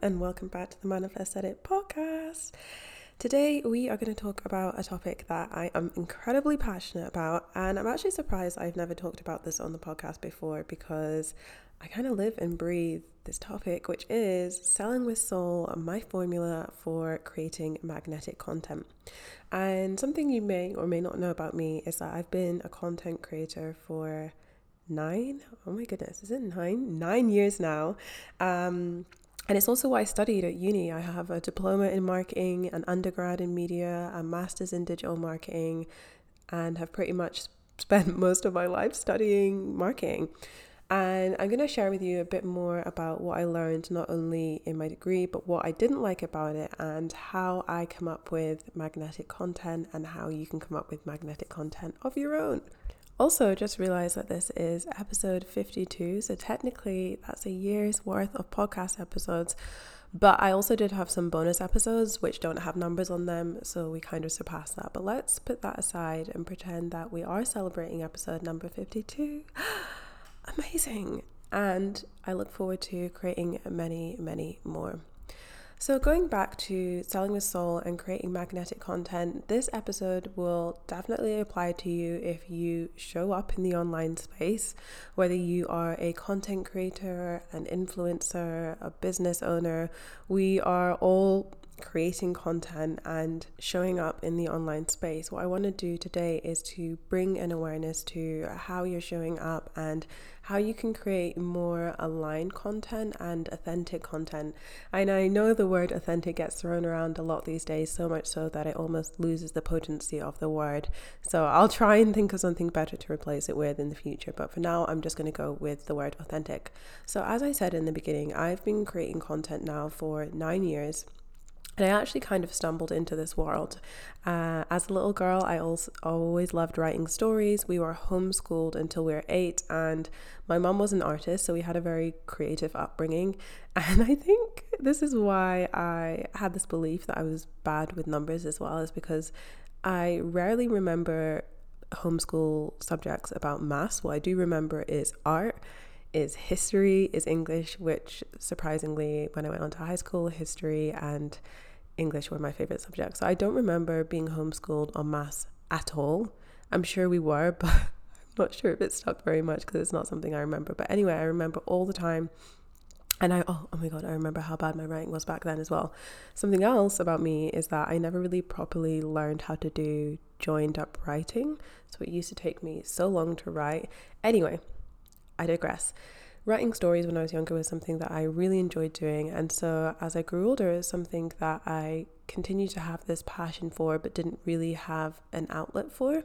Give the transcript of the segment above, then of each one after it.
And welcome back to the Manifest Edit podcast. Today, we are going to talk about a topic that I am incredibly passionate about, and I'm actually surprised I've never talked about this on the podcast before because I kind of live and breathe this topic, which is selling with soul, my formula for creating magnetic content. And something you may or may not know about me is that I've been a content creator for nine oh my goodness is it nine nine years now um, and it's also what I studied at uni. I have a diploma in marketing, an undergrad in media, a master's in digital marketing, and have pretty much spent most of my life studying marketing. And I'm going to share with you a bit more about what I learned, not only in my degree, but what I didn't like about it, and how I come up with magnetic content, and how you can come up with magnetic content of your own. Also, just realized that this is episode 52, so technically that's a year's worth of podcast episodes. But I also did have some bonus episodes which don't have numbers on them, so we kind of surpassed that. But let's put that aside and pretend that we are celebrating episode number 52. Amazing! And I look forward to creating many, many more. So, going back to selling with soul and creating magnetic content, this episode will definitely apply to you if you show up in the online space, whether you are a content creator, an influencer, a business owner. We are all creating content and showing up in the online space. What I want to do today is to bring an awareness to how you're showing up and how you can create more aligned content and authentic content. And I know the word authentic gets thrown around a lot these days, so much so that it almost loses the potency of the word. So I'll try and think of something better to replace it with in the future, but for now, I'm just going to go with the word authentic. So, as I said in the beginning, I've been creating content now for nine years. And I actually kind of stumbled into this world. Uh, as a little girl, I also always loved writing stories. We were homeschooled until we were eight, and my mum was an artist, so we had a very creative upbringing. And I think this is why I had this belief that I was bad with numbers as well, is because I rarely remember homeschool subjects about maths. What I do remember is art is history, is English, which surprisingly, when I went on to high school, history and English were my favorite subjects. So I don't remember being homeschooled on maths at all. I'm sure we were, but I'm not sure if it stuck very much because it's not something I remember. But anyway, I remember all the time. And I, oh, oh my God, I remember how bad my writing was back then as well. Something else about me is that I never really properly learned how to do joined up writing. So it used to take me so long to write. Anyway, I digress writing stories when I was younger was something that I really enjoyed doing. And so as I grew older, it's something that I continued to have this passion for, but didn't really have an outlet for.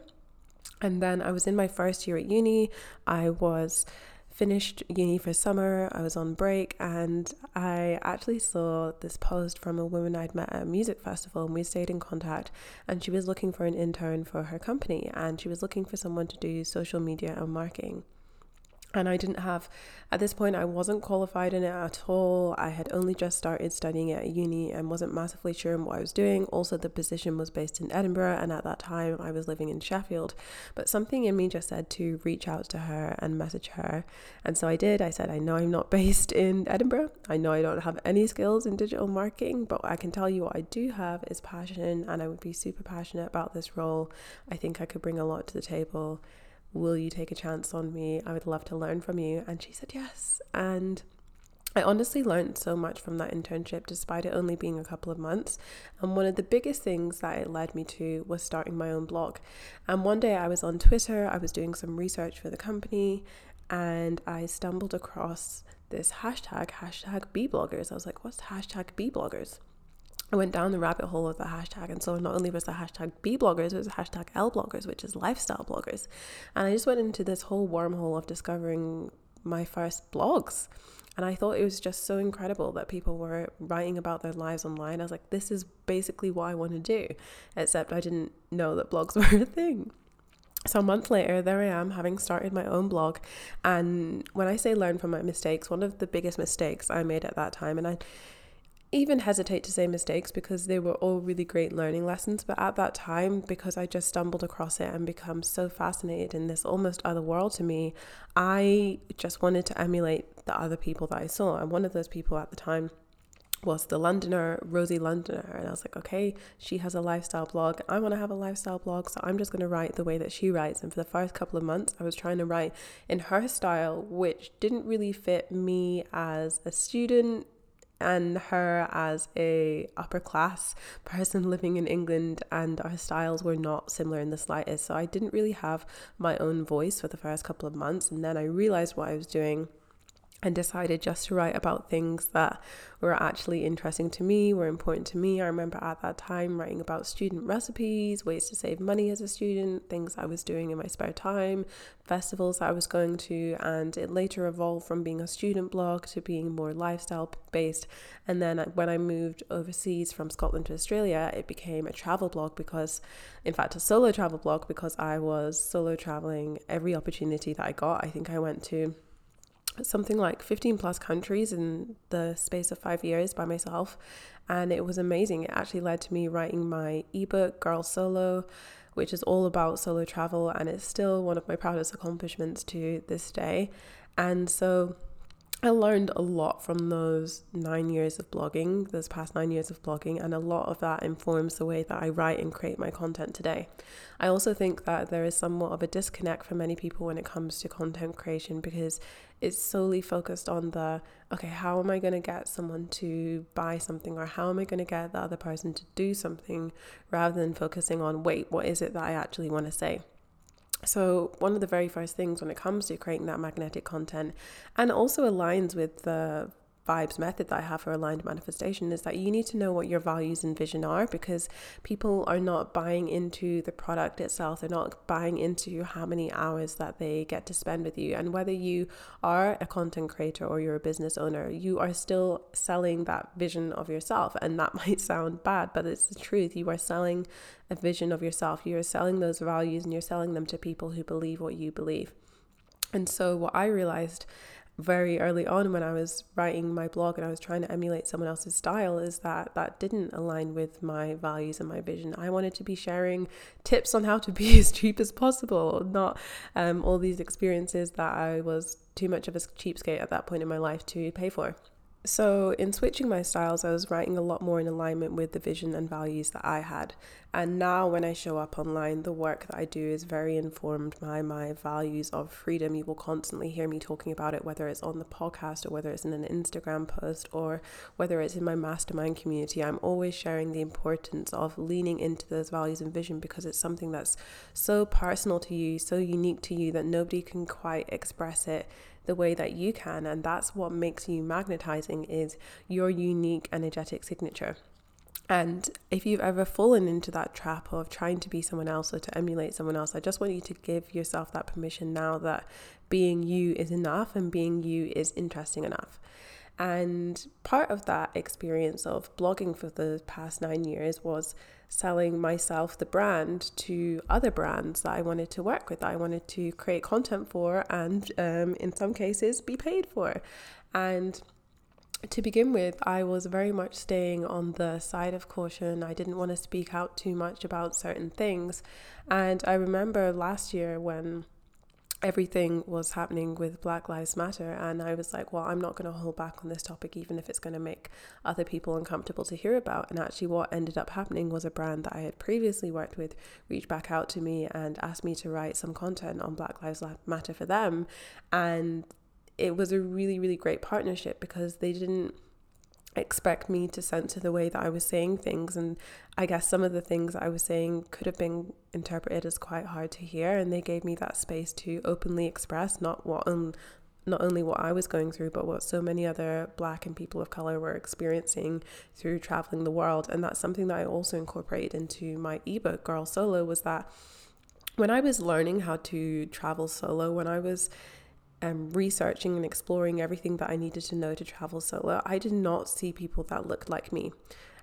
And then I was in my first year at uni. I was finished uni for summer. I was on break and I actually saw this post from a woman I'd met at a music festival and we stayed in contact and she was looking for an intern for her company and she was looking for someone to do social media and marketing and I didn't have at this point I wasn't qualified in it at all. I had only just started studying at uni and wasn't massively sure in what I was doing. Also the position was based in Edinburgh and at that time I was living in Sheffield. But something in me just said to reach out to her and message her. And so I did. I said I know I'm not based in Edinburgh. I know I don't have any skills in digital marketing, but I can tell you what I do have is passion and I would be super passionate about this role. I think I could bring a lot to the table Will you take a chance on me? I would love to learn from you. And she said yes. And I honestly learned so much from that internship, despite it only being a couple of months. And one of the biggest things that it led me to was starting my own blog. And one day I was on Twitter, I was doing some research for the company, and I stumbled across this hashtag, hashtag B bloggers. I was like, what's hashtag B bloggers? I went down the rabbit hole of the hashtag. And so not only was the hashtag B bloggers, it was the hashtag L bloggers, which is lifestyle bloggers. And I just went into this whole wormhole of discovering my first blogs. And I thought it was just so incredible that people were writing about their lives online. I was like, this is basically what I want to do, except I didn't know that blogs were a thing. So a month later, there I am having started my own blog. And when I say learn from my mistakes, one of the biggest mistakes I made at that time, and I even hesitate to say mistakes because they were all really great learning lessons. But at that time, because I just stumbled across it and become so fascinated in this almost other world to me, I just wanted to emulate the other people that I saw. And one of those people at the time was the Londoner, Rosie Londoner. And I was like, okay, she has a lifestyle blog. I want to have a lifestyle blog. So I'm just going to write the way that she writes. And for the first couple of months, I was trying to write in her style, which didn't really fit me as a student and her as a upper class person living in England and our styles were not similar in the slightest. So I didn't really have my own voice for the first couple of months and then I realized what I was doing and decided just to write about things that were actually interesting to me, were important to me. I remember at that time writing about student recipes, ways to save money as a student, things I was doing in my spare time, festivals I was going to, and it later evolved from being a student blog to being more lifestyle based. And then when I moved overseas from Scotland to Australia, it became a travel blog because, in fact, a solo travel blog because I was solo traveling every opportunity that I got. I think I went to something like 15 plus countries in the space of five years by myself. And it was amazing. It actually led to me writing my ebook, Girl Solo, which is all about solo travel. And it's still one of my proudest accomplishments to this day. And so I learned a lot from those nine years of blogging, those past nine years of blogging, and a lot of that informs the way that I write and create my content today. I also think that there is somewhat of a disconnect for many people when it comes to content creation because it's solely focused on the okay, how am I going to get someone to buy something or how am I going to get the other person to do something rather than focusing on wait, what is it that I actually want to say? So, one of the very first things when it comes to creating that magnetic content, and also aligns with the vibes method that I have for aligned manifestation is that you need to know what your values and vision are because people are not buying into the product itself. They're not buying into how many hours that they get to spend with you. And whether you are a content creator or you're a business owner, you are still selling that vision of yourself. And that might sound bad, but it's the truth. You are selling a vision of yourself. You're selling those values and you're selling them to people who believe what you believe. And so, what I realized very early on when I was writing my blog and I was trying to emulate someone else's style is that that didn't align with my values and my vision. I wanted to be sharing tips on how to be as cheap as possible, not um, all these experiences that I was too much of a cheapskate at that point in my life to pay for. So, in switching my styles, I was writing a lot more in alignment with the vision and values that I had. And now, when I show up online, the work that I do is very informed by my values of freedom. You will constantly hear me talking about it, whether it's on the podcast or whether it's in an Instagram post or whether it's in my mastermind community. I'm always sharing the importance of leaning into those values and vision because it's something that's so personal to you, so unique to you that nobody can quite express it the way that you can and that's what makes you magnetizing is your unique energetic signature and if you've ever fallen into that trap of trying to be someone else or to emulate someone else, I just want you to give yourself that permission now that being you is enough and being you is interesting enough. And part of that experience of blogging for the past nine years was selling myself the brand to other brands that I wanted to work with, that I wanted to create content for, and um, in some cases be paid for. And to begin with, I was very much staying on the side of caution. I didn't want to speak out too much about certain things. And I remember last year when everything was happening with Black Lives Matter. And I was like, well, I'm not going to hold back on this topic, even if it's going to make other people uncomfortable to hear about. And actually, what ended up happening was a brand that I had previously worked with reached back out to me and asked me to write some content on Black Lives Matter for them. And it was a really, really great partnership because they didn't expect me to censor the way that I was saying things. And I guess some of the things I was saying could have been interpreted as quite hard to hear. And they gave me that space to openly express not what um, not only what I was going through, but what so many other black and people of color were experiencing through traveling the world. And that's something that I also incorporated into my ebook, Girl Solo, was that when I was learning how to travel solo, when I was um, researching and exploring everything that I needed to know to travel solo, I did not see people that looked like me.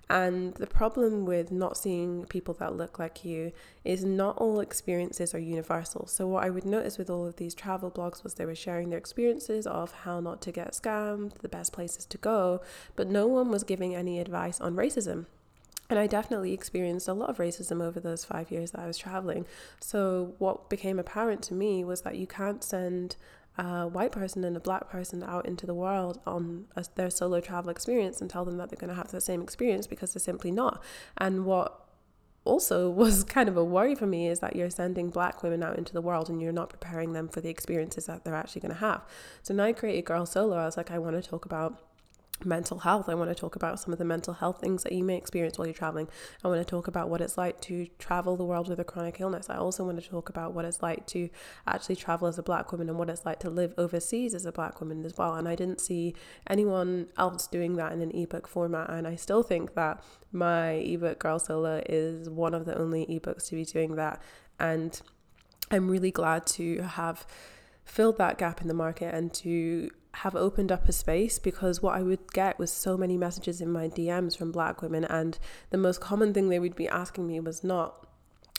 And the problem with not seeing people that look like you is not all experiences are universal. So, what I would notice with all of these travel blogs was they were sharing their experiences of how not to get scammed, the best places to go, but no one was giving any advice on racism. And I definitely experienced a lot of racism over those five years that I was traveling. So, what became apparent to me was that you can't send a white person and a black person out into the world on a, their solo travel experience and tell them that they're going to have the same experience because they're simply not. And what also was kind of a worry for me is that you're sending black women out into the world and you're not preparing them for the experiences that they're actually going to have. So now I created Girl Solo. I was like, I want to talk about mental health. I want to talk about some of the mental health things that you may experience while you're traveling. I want to talk about what it's like to travel the world with a chronic illness. I also want to talk about what it's like to actually travel as a black woman and what it's like to live overseas as a black woman as well. And I didn't see anyone else doing that in an ebook format. And I still think that my ebook Girl Solo is one of the only ebooks to be doing that. And I'm really glad to have filled that gap in the market and to have opened up a space because what I would get was so many messages in my DMs from black women, and the most common thing they would be asking me was not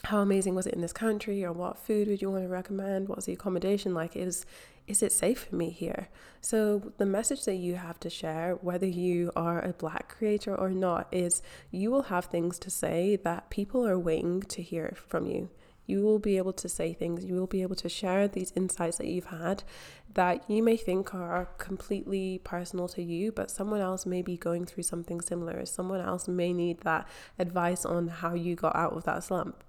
how amazing was it in this country? Or what food would you want to recommend? What's the accommodation like? Was is it safe for me here? So the message that you have to share whether you are a black creator or not is you will have things to say that people are waiting to hear from you. You will be able to say things, you will be able to share these insights that you've had that you may think are completely personal to you, but someone else may be going through something similar. Someone else may need that advice on how you got out of that slump.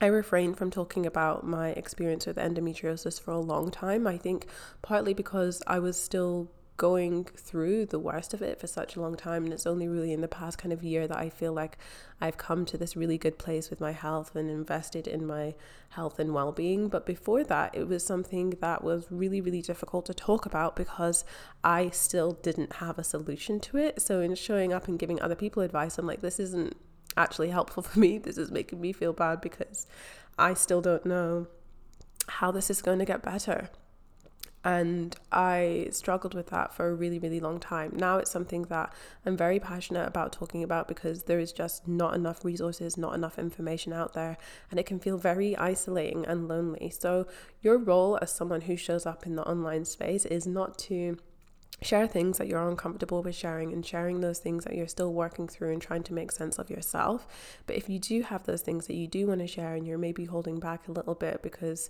I refrained from talking about my experience with endometriosis for a long time. I think partly because I was still going through the worst of it for such a long time. And it's only really in the past kind of year that I feel like I've come to this really good place with my health and invested in my health and well being. But before that, it was something that was really, really difficult to talk about because I still didn't have a solution to it. So, in showing up and giving other people advice, I'm like, this isn't actually helpful for me. This is making me feel bad because I still don't know how this is going to get better. And I struggled with that for a really, really long time. Now it's something that I'm very passionate about talking about because there is just not enough resources, not enough information out there, and it can feel very isolating and lonely. So, your role as someone who shows up in the online space is not to share things that you're uncomfortable with sharing and sharing those things that you're still working through and trying to make sense of yourself. But if you do have those things that you do want to share and you're maybe holding back a little bit because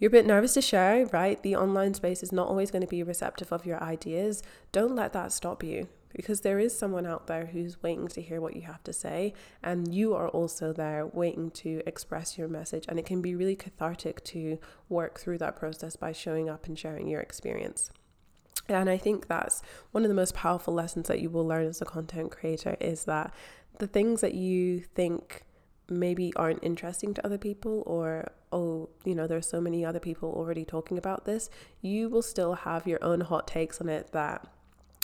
you're a bit nervous to share, right? The online space is not always going to be receptive of your ideas. Don't let that stop you because there is someone out there who's waiting to hear what you have to say, and you are also there waiting to express your message. And it can be really cathartic to work through that process by showing up and sharing your experience. And I think that's one of the most powerful lessons that you will learn as a content creator is that the things that you think maybe aren't interesting to other people or oh you know there's so many other people already talking about this you will still have your own hot takes on it that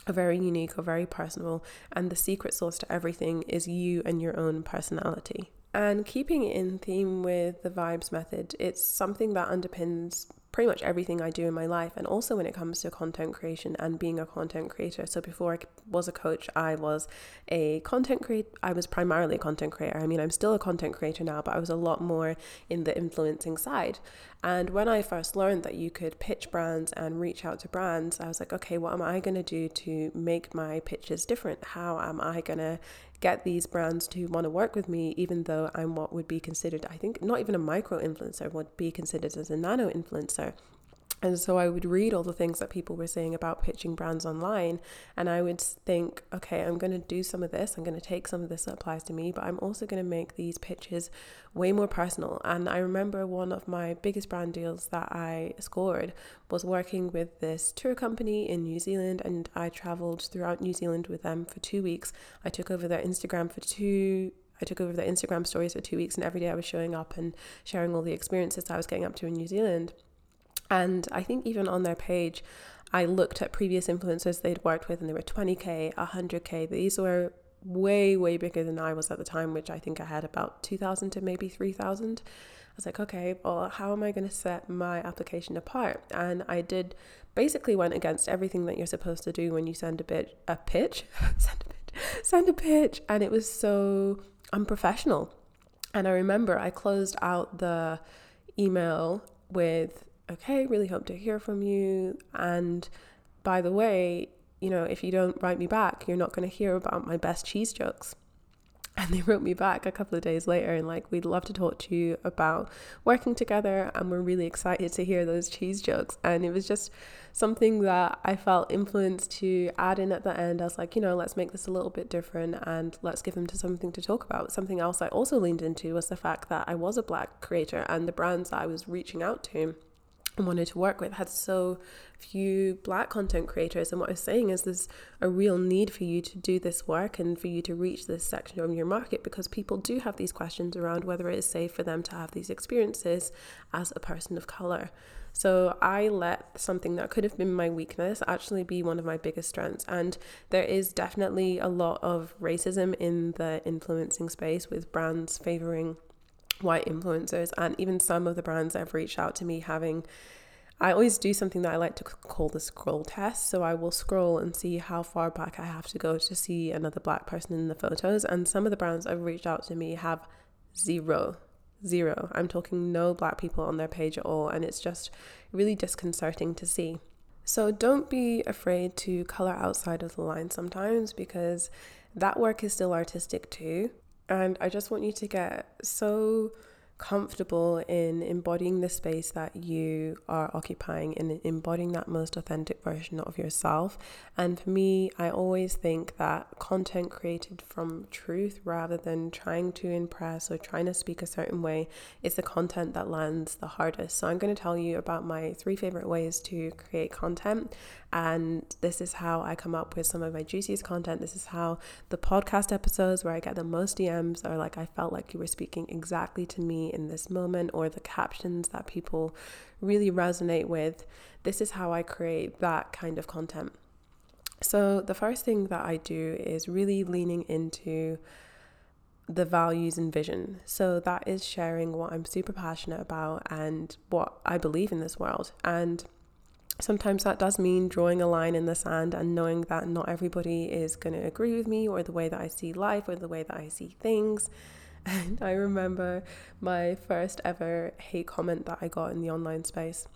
are very unique or very personal and the secret sauce to everything is you and your own personality. And keeping in theme with the vibes method it's something that underpins pretty much everything I do in my life, and also when it comes to content creation and being a content creator. So before I was a coach, I was a content creator. I was primarily a content creator. I mean, I'm still a content creator now, but I was a lot more in the influencing side. And when I first learned that you could pitch brands and reach out to brands, I was like, okay, what am I going to do to make my pitches different? How am I going to get these brands to want to work with me, even though I'm what would be considered, I think, not even a micro influencer, would be considered as a nano influencer. And so I would read all the things that people were saying about pitching brands online, and I would think, okay, I'm going to do some of this. I'm going to take some of this that applies to me, but I'm also going to make these pitches way more personal. And I remember one of my biggest brand deals that I scored was working with this tour company in New Zealand, and I traveled throughout New Zealand with them for two weeks. I took over their Instagram for two I took over their Instagram stories for two weeks, and every day I was showing up and sharing all the experiences I was getting up to in New Zealand. And I think even on their page, I looked at previous influencers they'd worked with and they were 20k, 100k. These were way, way bigger than I was at the time, which I think I had about 2,000 to maybe 3,000. I was like, okay, well, how am I going to set my application apart? And I did basically went against everything that you're supposed to do when you send a bit a pitch, send a pitch, send a pitch, and it was so unprofessional. And I remember I closed out the email with, okay, really hope to hear from you. And by the way, you know, if you don't write me back, you're not going to hear about my best cheese jokes. And they wrote me back a couple of days later and like, we'd love to talk to you about working together. And we're really excited to hear those cheese jokes. And it was just something that I felt influenced to add in at the end. I was like, you know, let's make this a little bit different and let's give them to something to talk about. Something else I also leaned into was the fact that I was a black creator and the brands I was reaching out to and wanted to work with had so few black content creators and what i was saying is there's a real need for you to do this work and for you to reach this section of your market because people do have these questions around whether it is safe for them to have these experiences as a person of color so I let something that could have been my weakness actually be one of my biggest strengths. And there is definitely a lot of racism in the influencing space with brands favoring white influencers and even some of the brands that have reached out to me having I always do something that I like to call the scroll test. So I will scroll and see how far back I have to go to see another black person in the photos. And some of the brands I've reached out to me have zero, zero. I'm talking no black people on their page at all. And it's just really disconcerting to see. So don't be afraid to color outside of the line sometimes because that work is still artistic too. And I just want you to get so comfortable in embodying the space that you are occupying and embodying that most authentic version of yourself. And for me, I always think that content created from truth rather than trying to impress or trying to speak a certain way is the content that lands the hardest. So I'm going to tell you about my three favorite ways to create content. And this is how I come up with some of my juiciest content. This is how the podcast episodes where I get the most DMs are like, I felt like you were speaking exactly to me in this moment, or the captions that people really resonate with. This is how I create that kind of content. So, the first thing that I do is really leaning into the values and vision. So, that is sharing what I'm super passionate about and what I believe in this world. And sometimes that does mean drawing a line in the sand and knowing that not everybody is going to agree with me or the way that I see life or the way that I see things. And I remember my first ever hate comment that I got in the online space.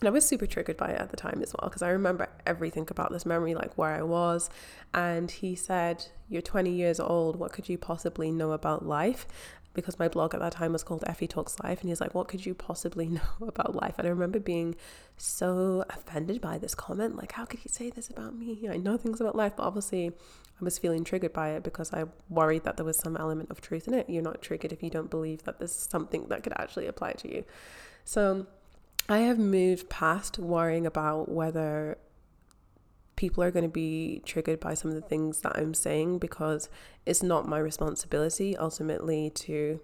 And I was super triggered by it at the time as well, because I remember everything about this memory, like where I was. And he said, You're 20 years old. What could you possibly know about life? Because my blog at that time was called Effie Talks Life. And he's like, What could you possibly know about life? And I remember being so offended by this comment. Like, how could he say this about me? I know things about life, but obviously I was feeling triggered by it because I worried that there was some element of truth in it. You're not triggered if you don't believe that there's something that could actually apply to you. So I have moved past worrying about whether people are going to be triggered by some of the things that I'm saying because it's not my responsibility ultimately to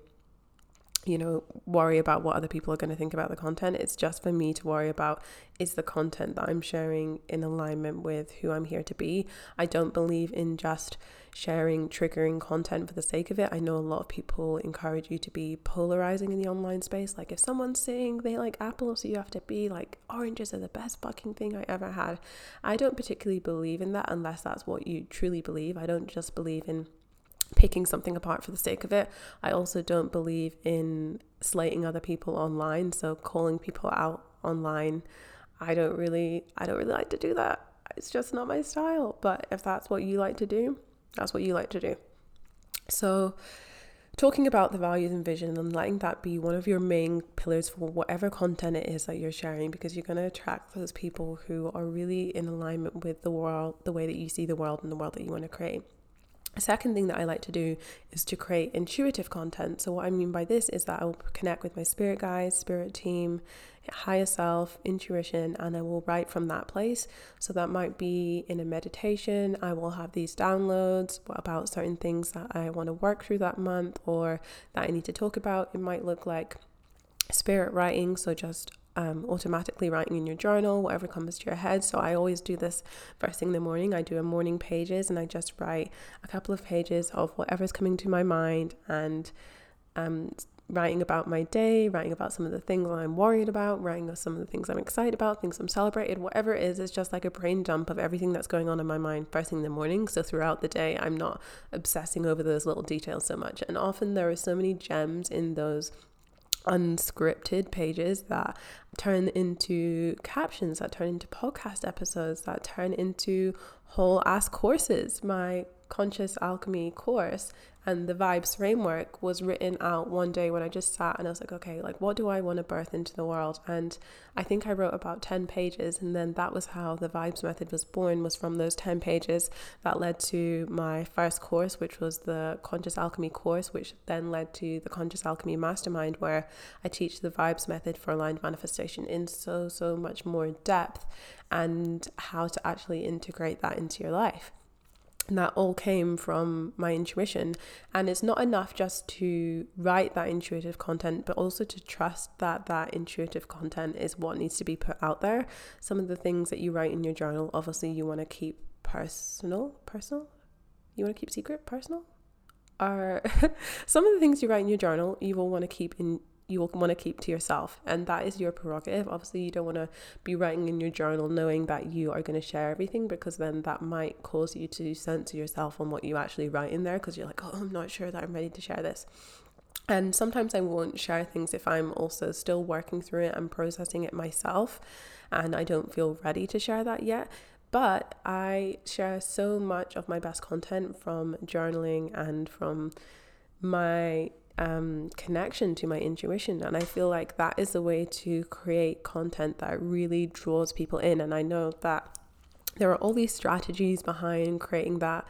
you know, worry about what other people are going to think about the content. It's just for me to worry about is the content that I'm sharing in alignment with who I'm here to be. I don't believe in just sharing triggering content for the sake of it. I know a lot of people encourage you to be polarizing in the online space. Like if someone's saying they like apples, so you have to be like oranges are the best fucking thing I ever had. I don't particularly believe in that unless that's what you truly believe. I don't just believe in picking something apart for the sake of it. I also don't believe in slating other people online, so calling people out online. I don't really I don't really like to do that. It's just not my style, but if that's what you like to do, that's what you like to do. So talking about the values and vision and letting that be one of your main pillars for whatever content it is that you're sharing because you're going to attract those people who are really in alignment with the world the way that you see the world and the world that you want to create a second thing that I like to do is to create intuitive content. So, what I mean by this is that I will connect with my spirit guides, spirit team, higher self, intuition, and I will write from that place. So, that might be in a meditation. I will have these downloads about certain things that I want to work through that month or that I need to talk about. It might look like spirit writing, so just um, automatically writing in your journal, whatever comes to your head. So I always do this first thing in the morning. I do a morning pages and I just write a couple of pages of whatever's coming to my mind and um, writing about my day, writing about some of the things I'm worried about, writing about some of the things I'm excited about, things I'm celebrated, whatever it is, it's just like a brain dump of everything that's going on in my mind first thing in the morning. So throughout the day, I'm not obsessing over those little details so much. And often there are so many gems in those unscripted pages that turn into captions, that turn into podcast episodes, that turn into whole ass courses. My conscious alchemy course and the vibes framework was written out one day when I just sat and I was like, okay, like what do I want to birth into the world? And I think I wrote about 10 pages and then that was how the vibes method was born was from those 10 pages that led to my first course which was the conscious alchemy course which then led to the conscious alchemy mastermind where I teach the vibes method for aligned manifestation in so so much more depth and how to actually integrate that into your life. And that all came from my intuition. And it's not enough just to write that intuitive content, but also to trust that that intuitive content is what needs to be put out there. Some of the things that you write in your journal, obviously, you want to keep personal. Personal? You want to keep secret? Personal? Are some of the things you write in your journal, you will want to keep in you will want to keep to yourself and that is your prerogative. Obviously you don't want to be writing in your journal knowing that you are going to share everything because then that might cause you to censor yourself on what you actually write in there because you're like oh i'm not sure that i'm ready to share this. And sometimes i won't share things if i'm also still working through it and processing it myself and i don't feel ready to share that yet. But i share so much of my best content from journaling and from my um, connection to my intuition. And I feel like that is the way to create content that really draws people in. And I know that there are all these strategies behind creating that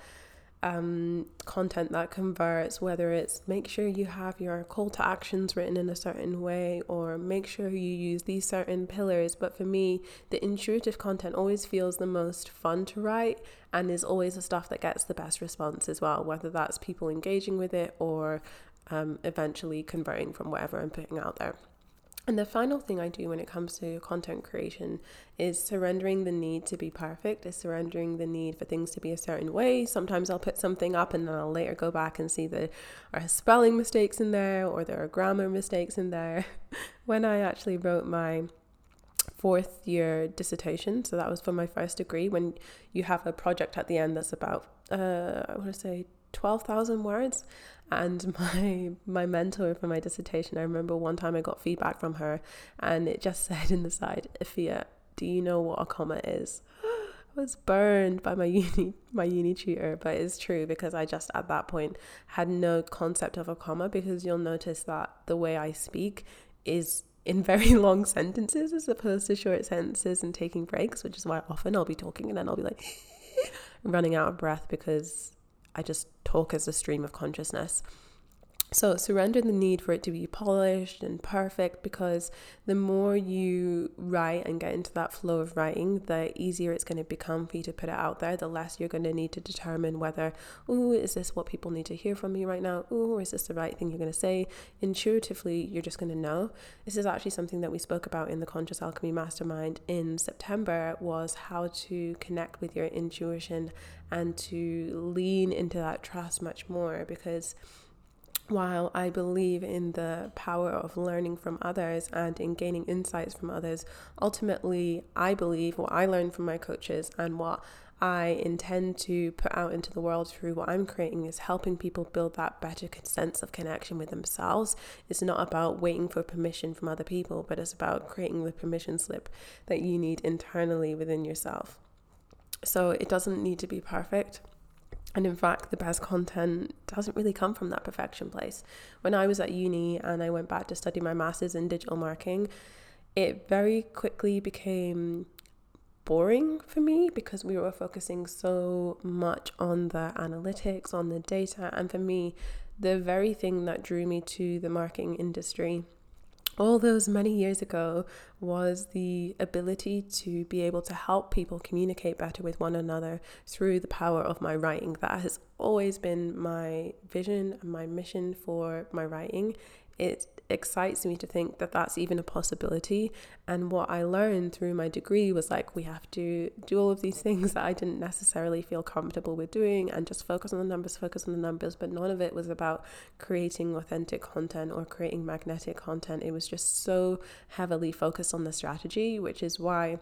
um, content that converts, whether it's make sure you have your call to actions written in a certain way or make sure you use these certain pillars. But for me, the intuitive content always feels the most fun to write and is always the stuff that gets the best response as well, whether that's people engaging with it or um, eventually converting from whatever I'm putting out there. And the final thing I do when it comes to content creation is surrendering the need to be perfect, is surrendering the need for things to be a certain way. Sometimes I'll put something up and then I'll later go back and see there are spelling mistakes in there or there are grammar mistakes in there. when I actually wrote my fourth year dissertation, so that was for my first degree, when you have a project at the end that's about, uh, I want to say 12,000 words. And my my mentor for my dissertation i remember one time i got feedback from her and it just said in the side Efia do you know what a comma is? I was burned by my uni my uni tutor but it's true because i just at that point had no concept of a comma because you'll notice that the way i speak is in very long sentences as opposed to short sentences and taking breaks which is why often i'll be talking and then i'll be like running out of breath because I just talk as a stream of consciousness. So surrender the need for it to be polished and perfect because the more you write and get into that flow of writing, the easier it's going to become for you to put it out there. The less you're going to need to determine whether, oh, is this what people need to hear from me right now? Oh, is this the right thing you're going to say? Intuitively, you're just going to know. This is actually something that we spoke about in the Conscious Alchemy Mastermind in September was how to connect with your intuition and to lean into that trust much more because while I believe in the power of learning from others and in gaining insights from others, ultimately, I believe what I learned from my coaches and what I intend to put out into the world through what I'm creating is helping people build that better sense of connection with themselves. It's not about waiting for permission from other people, but it's about creating the permission slip that you need internally within yourself. So it doesn't need to be perfect. And in fact, the best content doesn't really come from that perfection place. When I was at uni and I went back to study my master's in digital marketing, it very quickly became boring for me because we were focusing so much on the analytics, on the data. And for me, the very thing that drew me to the marketing industry all those many years ago was the ability to be able to help people communicate better with one another through the power of my writing. That has always been my vision and my mission for my writing. It excites me to think that that's even a possibility. And what I learned through my degree was like, we have to do all of these things that I didn't necessarily feel comfortable with doing and just focus on the numbers, focus on the numbers. But none of it was about creating authentic content or creating magnetic content. It was just so heavily focused on the strategy, which is why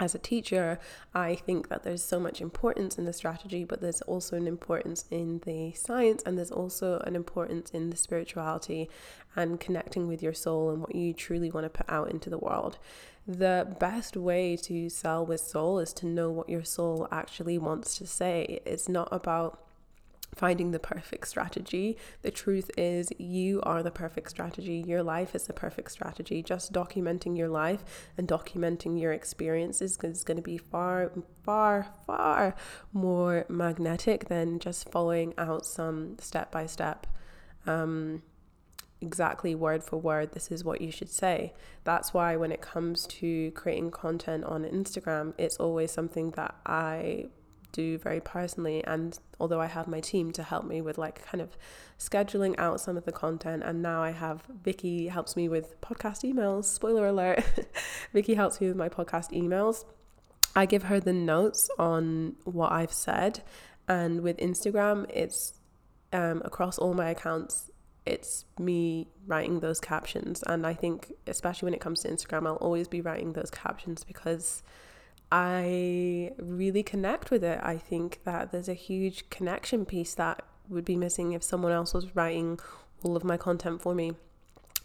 as a teacher, I think that there's so much importance in the strategy, but there's also an importance in the science, and there's also an importance in the spirituality and connecting with your soul and what you truly want to put out into the world. The best way to sell with soul is to know what your soul actually wants to say. It's not about finding the perfect strategy. The truth is, you are the perfect strategy. Your life is the perfect strategy. Just documenting your life and documenting your experiences is going to be far, far, far more magnetic than just following out some step by step. Um, exactly word for word, this is what you should say. That's why when it comes to creating content on Instagram, it's always something that I do very personally and although I have my team to help me with like kind of scheduling out some of the content and now I have Vicky helps me with podcast emails spoiler alert Vicky helps me with my podcast emails. I give her the notes on what I've said and with Instagram it's um, across all my accounts it's me writing those captions and I think especially when it comes to Instagram I'll always be writing those captions because I really connect with it. I think that there's a huge connection piece that would be missing if someone else was writing all of my content for me.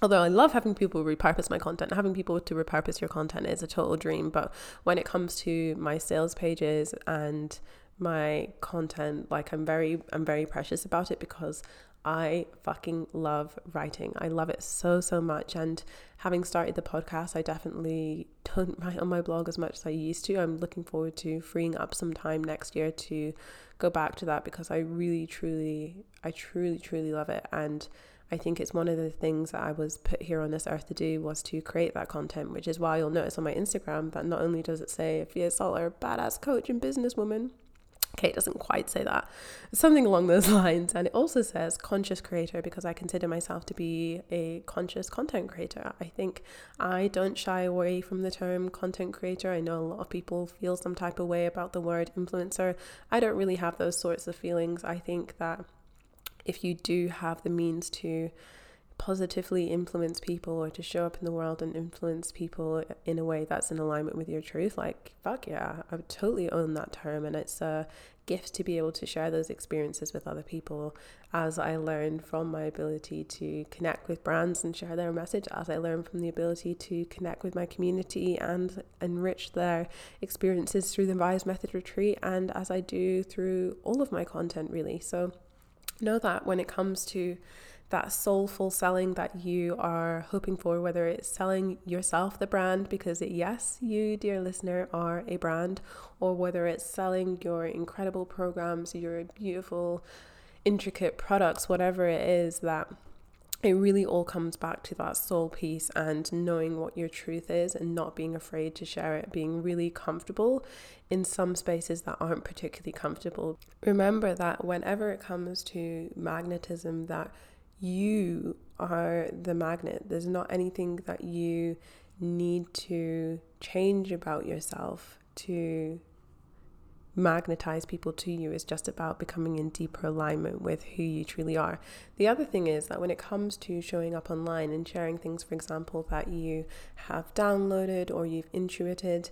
Although I love having people repurpose my content, having people to repurpose your content is a total dream. But when it comes to my sales pages and my content, like I'm very, I'm very precious about it because I fucking love writing. I love it so, so much. And having started the podcast, I definitely don't write on my blog as much as I used to. I'm looking forward to freeing up some time next year to go back to that because I really, truly, I truly, truly love it. And I think it's one of the things that I was put here on this earth to do was to create that content, which is why you'll notice on my Instagram that not only does it say Fia Sulter, badass coach and businesswoman, Okay, it doesn't quite say that. something along those lines. And it also says conscious creator because I consider myself to be a conscious content creator. I think I don't shy away from the term content creator. I know a lot of people feel some type of way about the word influencer. I don't really have those sorts of feelings. I think that if you do have the means to positively influence people or to show up in the world and influence people in a way that's in alignment with your truth, like, fuck yeah, I would totally own that term. And it's a gift to be able to share those experiences with other people as I learn from my ability to connect with brands and share their message, as I learn from the ability to connect with my community and enrich their experiences through the Vibes Method Retreat, and as I do through all of my content, really. So, know that when it comes to that soulful selling that you are hoping for, whether it's selling yourself the brand, because yes, you, dear listener, are a brand, or whether it's selling your incredible programs, your beautiful, intricate products, whatever it is that it really all comes back to that soul piece and knowing what your truth is and not being afraid to share it, being really comfortable in some spaces that aren't particularly comfortable. Remember that whenever it comes to magnetism, that you are the magnet. There's not anything that you need to change about yourself to magnetize people to you. It's just about becoming in deeper alignment with who you truly are. The other thing is that when it comes to showing up online and sharing things, for example, that you have downloaded or you've intuited,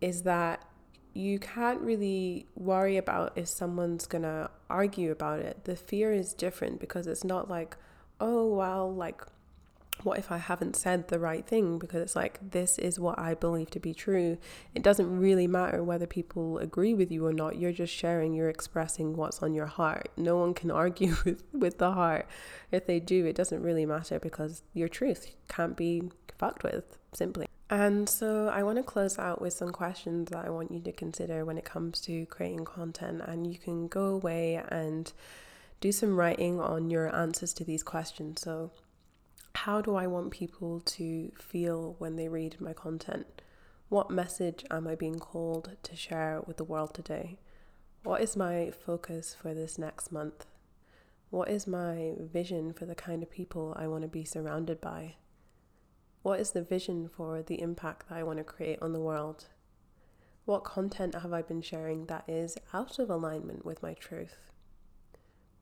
is that you can't really worry about if someone's gonna argue about it. The fear is different because it's not like, oh, well, like, what if I haven't said the right thing? Because it's like, this is what I believe to be true. It doesn't really matter whether people agree with you or not. You're just sharing, you're expressing what's on your heart. No one can argue with, with the heart. If they do, it doesn't really matter because your truth can't be fucked with, simply. And so I want to close out with some questions that I want you to consider when it comes to creating content. And you can go away and do some writing on your answers to these questions. So, how do I want people to feel when they read my content? What message am I being called to share with the world today? What is my focus for this next month? What is my vision for the kind of people I want to be surrounded by? What is the vision for the impact that I want to create on the world? What content have I been sharing that is out of alignment with my truth?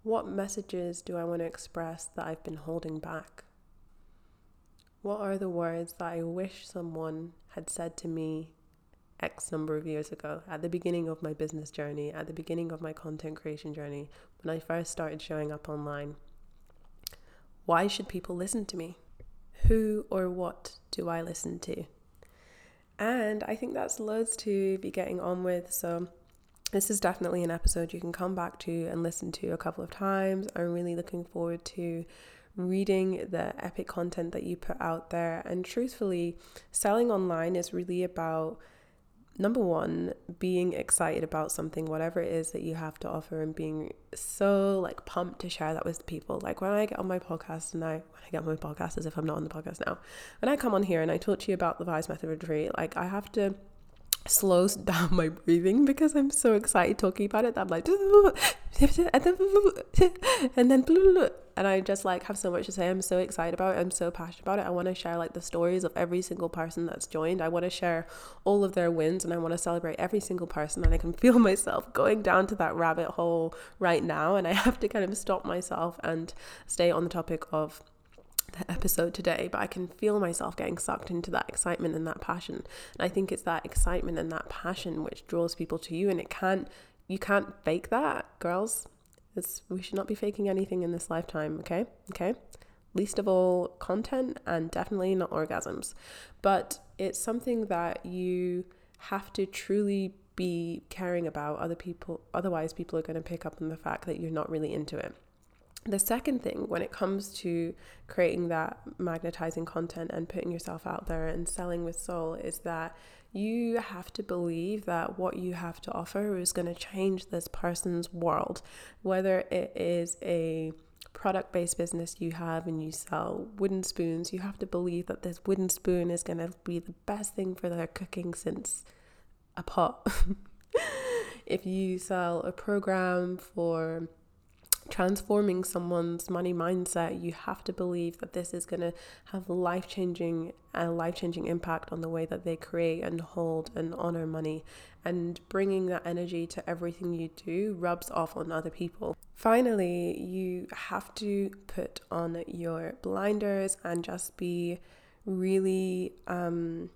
What messages do I want to express that I've been holding back? What are the words that I wish someone had said to me X number of years ago, at the beginning of my business journey, at the beginning of my content creation journey, when I first started showing up online? Why should people listen to me? Who or what do I listen to? And I think that's loads to be getting on with. So, this is definitely an episode you can come back to and listen to a couple of times. I'm really looking forward to reading the epic content that you put out there. And truthfully, selling online is really about number one, being excited about something, whatever it is that you have to offer, and being so like pumped to share that with people. Like when I get on my podcast and I when I get on my podcast as if I'm not on the podcast now, when I come on here and I talk to you about the Vibes Method of Retreat, like I have to slows down my breathing because I'm so excited talking about it that I'm like and then and then and I just like have so much to say. I'm so excited about it. I'm so passionate about it. I want to share like the stories of every single person that's joined. I want to share all of their wins and I want to celebrate every single person and I can feel myself going down to that rabbit hole right now and I have to kind of stop myself and stay on the topic of episode today, but I can feel myself getting sucked into that excitement and that passion. And I think it's that excitement and that passion which draws people to you and it can't you can't fake that, girls. It's we should not be faking anything in this lifetime, okay? Okay? Least of all content and definitely not orgasms. But it's something that you have to truly be caring about other people otherwise people are going to pick up on the fact that you're not really into it the second thing when it comes to creating that magnetizing content and putting yourself out there and selling with soul is that you have to believe that what you have to offer is going to change this person's world. Whether it is a product based business you have and you sell wooden spoons you have to believe that this wooden spoon is going to be the best thing for their cooking since a pot. If you sell a program for transforming someone's money mindset, you have to believe that this is going to have life changing a life changing impact on the way that they create and hold and honor money. And bringing that energy to everything you do rubs off on other people. Finally, you have to put on your blinders and just be really um,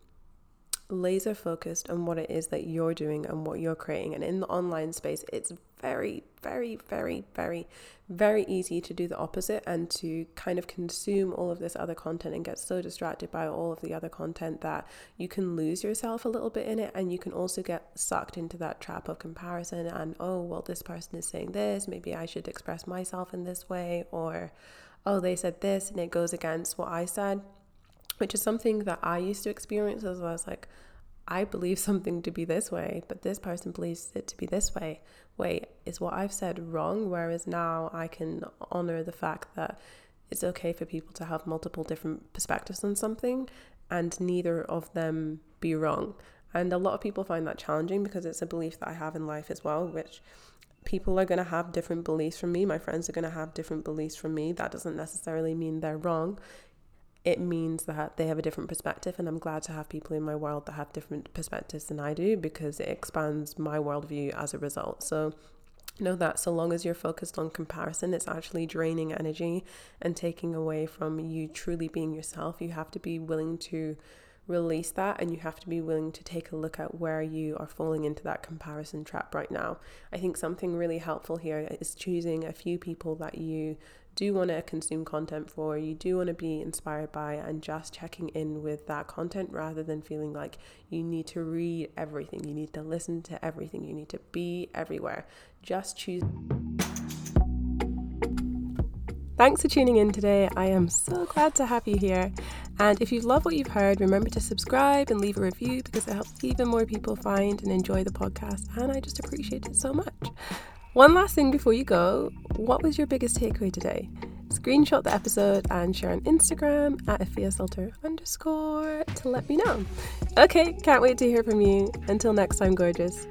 laser focused on what it is that you're doing and what you're creating. And in the online space, it's very, very, very, very, very easy to do the opposite and to kind of consume all of this other content and get so distracted by all of the other content that you can lose yourself a little bit in it. And you can also get sucked into that trap of comparison and, oh, well, this person is saying this, maybe I should express myself in this way, or, oh, they said this and it goes against what I said which is something that I used to experience as well as like, I believe something to be this way, but this person believes it to be this way. Wait, is what I've said wrong? Whereas now I can honor the fact that it's okay for people to have multiple different perspectives on something and neither of them be wrong. And a lot of people find that challenging because it's a belief that I have in life as well, which people are going to have different beliefs from me. My friends are going to have different beliefs from me. That doesn't necessarily mean they're wrong it means that they have a different perspective. And I'm glad to have people in my world that have different perspectives than I do because it expands my worldview as a result. So know that so long as you're focused on comparison, it's actually draining energy and taking away from you truly being yourself. You have to be willing to release that and you have to be willing to take a look at where you are falling into that comparison trap right now. I think something really helpful here is choosing a few people that you do want to consume content for, you do want to be inspired by, and just checking in with that content rather than feeling like you need to read everything, you need to listen to everything, you need to be everywhere. Just choose. Thanks for tuning in today. I am so glad to have you here. And if you love what you've heard, remember to subscribe and leave a review because it helps even more people find and enjoy the podcast. And I just appreciate it so much. One last thing before you go what was your biggest takeaway today? Screenshot the episode and share on Instagram at Efia underscore to let me know. Okay, can't wait to hear from you. Until next time, gorgeous.